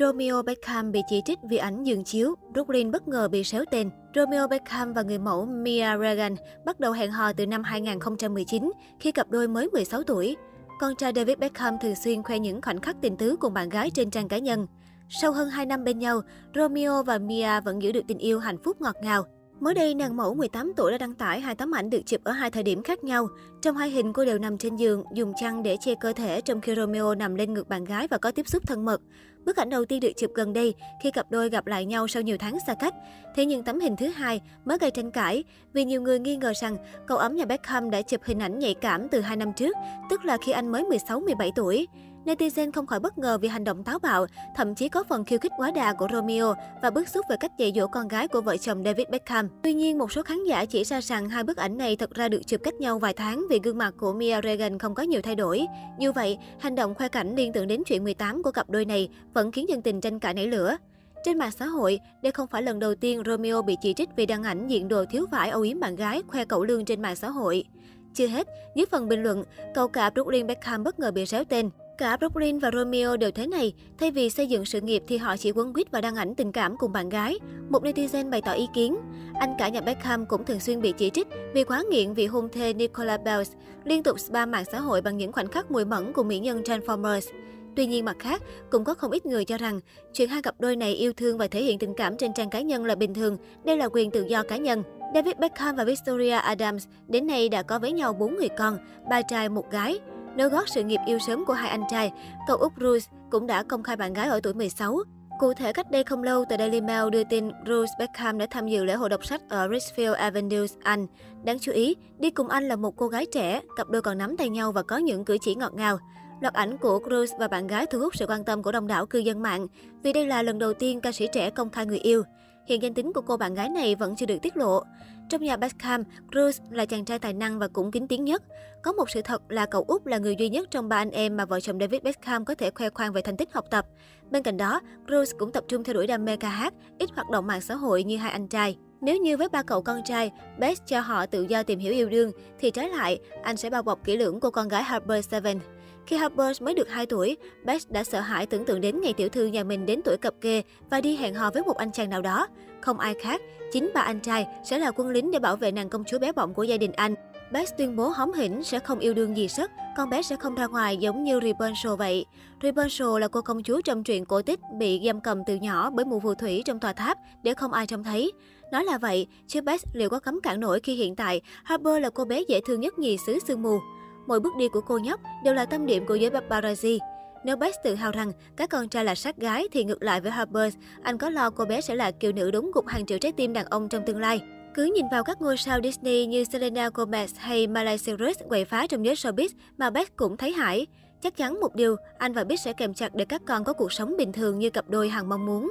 Romeo Beckham bị chỉ trích vì ảnh giường chiếu, Brooklyn bất ngờ bị xéo tên. Romeo Beckham và người mẫu Mia Regan bắt đầu hẹn hò từ năm 2019, khi cặp đôi mới 16 tuổi. Con trai David Beckham thường xuyên khoe những khoảnh khắc tình tứ cùng bạn gái trên trang cá nhân. Sau hơn 2 năm bên nhau, Romeo và Mia vẫn giữ được tình yêu hạnh phúc ngọt ngào. Mới đây, nàng mẫu 18 tuổi đã đăng tải hai tấm ảnh được chụp ở hai thời điểm khác nhau. Trong hai hình, cô đều nằm trên giường, dùng chăn để che cơ thể, trong khi Romeo nằm lên ngực bạn gái và có tiếp xúc thân mật. Bức ảnh đầu tiên được chụp gần đây, khi cặp đôi gặp lại nhau sau nhiều tháng xa cách. Thế nhưng tấm hình thứ hai mới gây tranh cãi, vì nhiều người nghi ngờ rằng cậu ấm nhà Beckham đã chụp hình ảnh nhạy cảm từ hai năm trước, tức là khi anh mới 16-17 tuổi. Netizen không khỏi bất ngờ vì hành động táo bạo, thậm chí có phần khiêu khích quá đà của Romeo và bức xúc về cách dạy dỗ con gái của vợ chồng David Beckham. Tuy nhiên, một số khán giả chỉ ra rằng hai bức ảnh này thật ra được chụp cách nhau vài tháng vì gương mặt của Mia Regan không có nhiều thay đổi. Như vậy, hành động khoe cảnh liên tưởng đến chuyện 18 của cặp đôi này vẫn khiến dân tình tranh cãi nảy lửa. Trên mạng xã hội, đây không phải lần đầu tiên Romeo bị chỉ trích vì đăng ảnh diện đồ thiếu vải âu yếm bạn gái khoe cậu lương trên mạng xã hội. Chưa hết, dưới phần bình luận, cậu cả Brooklyn Beckham bất ngờ bị réo tên. Cả Brooklyn và Romeo đều thế này, thay vì xây dựng sự nghiệp thì họ chỉ quấn quýt và đăng ảnh tình cảm cùng bạn gái. Một netizen bày tỏ ý kiến, anh cả nhà Beckham cũng thường xuyên bị chỉ trích vì quá nghiện vị hôn thê Nicola Bells, liên tục spam mạng xã hội bằng những khoảnh khắc mùi mẫn cùng mỹ nhân Transformers. Tuy nhiên mặt khác, cũng có không ít người cho rằng chuyện hai cặp đôi này yêu thương và thể hiện tình cảm trên trang cá nhân là bình thường, đây là quyền tự do cá nhân. David Beckham và Victoria Adams đến nay đã có với nhau 4 người con, ba trai một gái. Nối gót sự nghiệp yêu sớm của hai anh trai, cậu Úc Bruce cũng đã công khai bạn gái ở tuổi 16. Cụ thể, cách đây không lâu, tờ Daily Mail đưa tin Bruce Beckham đã tham dự lễ hội đọc sách ở Richfield Avenue, Anh. Đáng chú ý, đi cùng anh là một cô gái trẻ, cặp đôi còn nắm tay nhau và có những cử chỉ ngọt ngào. Loạt ảnh của Cruz và bạn gái thu hút sự quan tâm của đông đảo cư dân mạng vì đây là lần đầu tiên ca sĩ trẻ công khai người yêu. Hiện danh tính của cô bạn gái này vẫn chưa được tiết lộ. Trong nhà Beckham, Cruz là chàng trai tài năng và cũng kín tiếng nhất. Có một sự thật là cậu út là người duy nhất trong ba anh em mà vợ chồng David Beckham có thể khoe khoang về thành tích học tập. Bên cạnh đó, Cruz cũng tập trung theo đuổi đam mê ca hát, ít hoạt động mạng xã hội như hai anh trai. Nếu như với ba cậu con trai, Best cho họ tự do tìm hiểu yêu đương, thì trái lại, anh sẽ bao bọc kỹ lưỡng cô con gái Harper Seven. Khi Harper mới được 2 tuổi, Beth đã sợ hãi tưởng tượng đến ngày tiểu thư nhà mình đến tuổi cập kê và đi hẹn hò với một anh chàng nào đó. Không ai khác, chính ba anh trai sẽ là quân lính để bảo vệ nàng công chúa bé bỏng của gia đình anh. Beth tuyên bố hóm hỉnh sẽ không yêu đương gì sất, con bé sẽ không ra ngoài giống như Rapunzel vậy. Rapunzel là cô công chúa trong truyện cổ tích bị giam cầm từ nhỏ bởi mụ phù thủy trong tòa tháp để không ai trông thấy. Nói là vậy, chứ Beth liệu có cấm cản nổi khi hiện tại Harper là cô bé dễ thương nhất nhì xứ sương mù. Mỗi bước đi của cô nhóc đều là tâm điểm của giới paparazzi. Nếu Bess tự hào rằng các con trai là sát gái thì ngược lại với Harper, anh có lo cô bé sẽ là kiều nữ đúng gục hàng triệu trái tim đàn ông trong tương lai. Cứ nhìn vào các ngôi sao Disney như Selena Gomez hay Miley Cyrus quậy phá trong giới showbiz mà Bess cũng thấy hãi. Chắc chắn một điều, anh và Bích sẽ kèm chặt để các con có cuộc sống bình thường như cặp đôi hàng mong muốn.